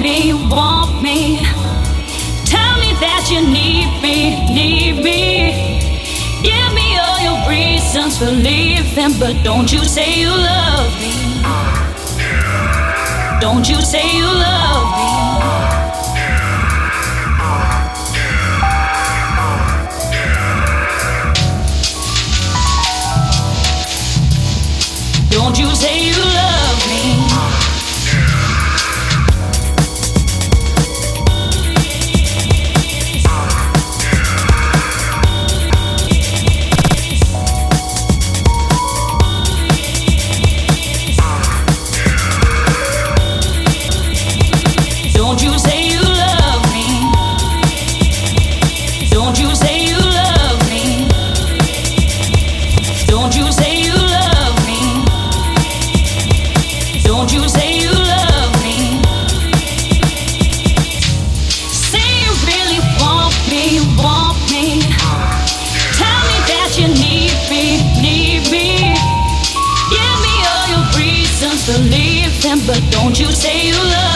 me, want me. Tell me that you need me, need me. Give me all your reasons for leaving, but don't you say you love me. Don't you say you love me. believe them, but don't you say you love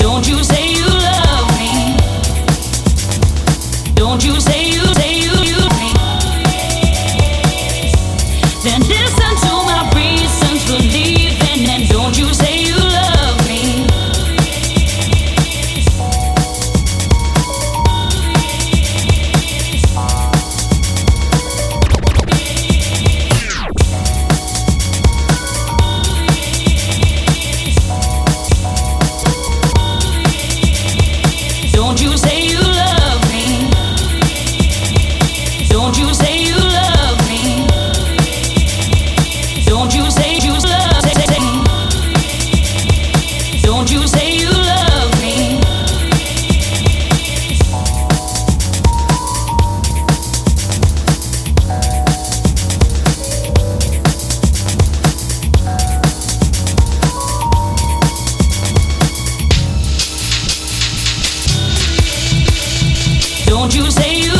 Don't you say Don't you say you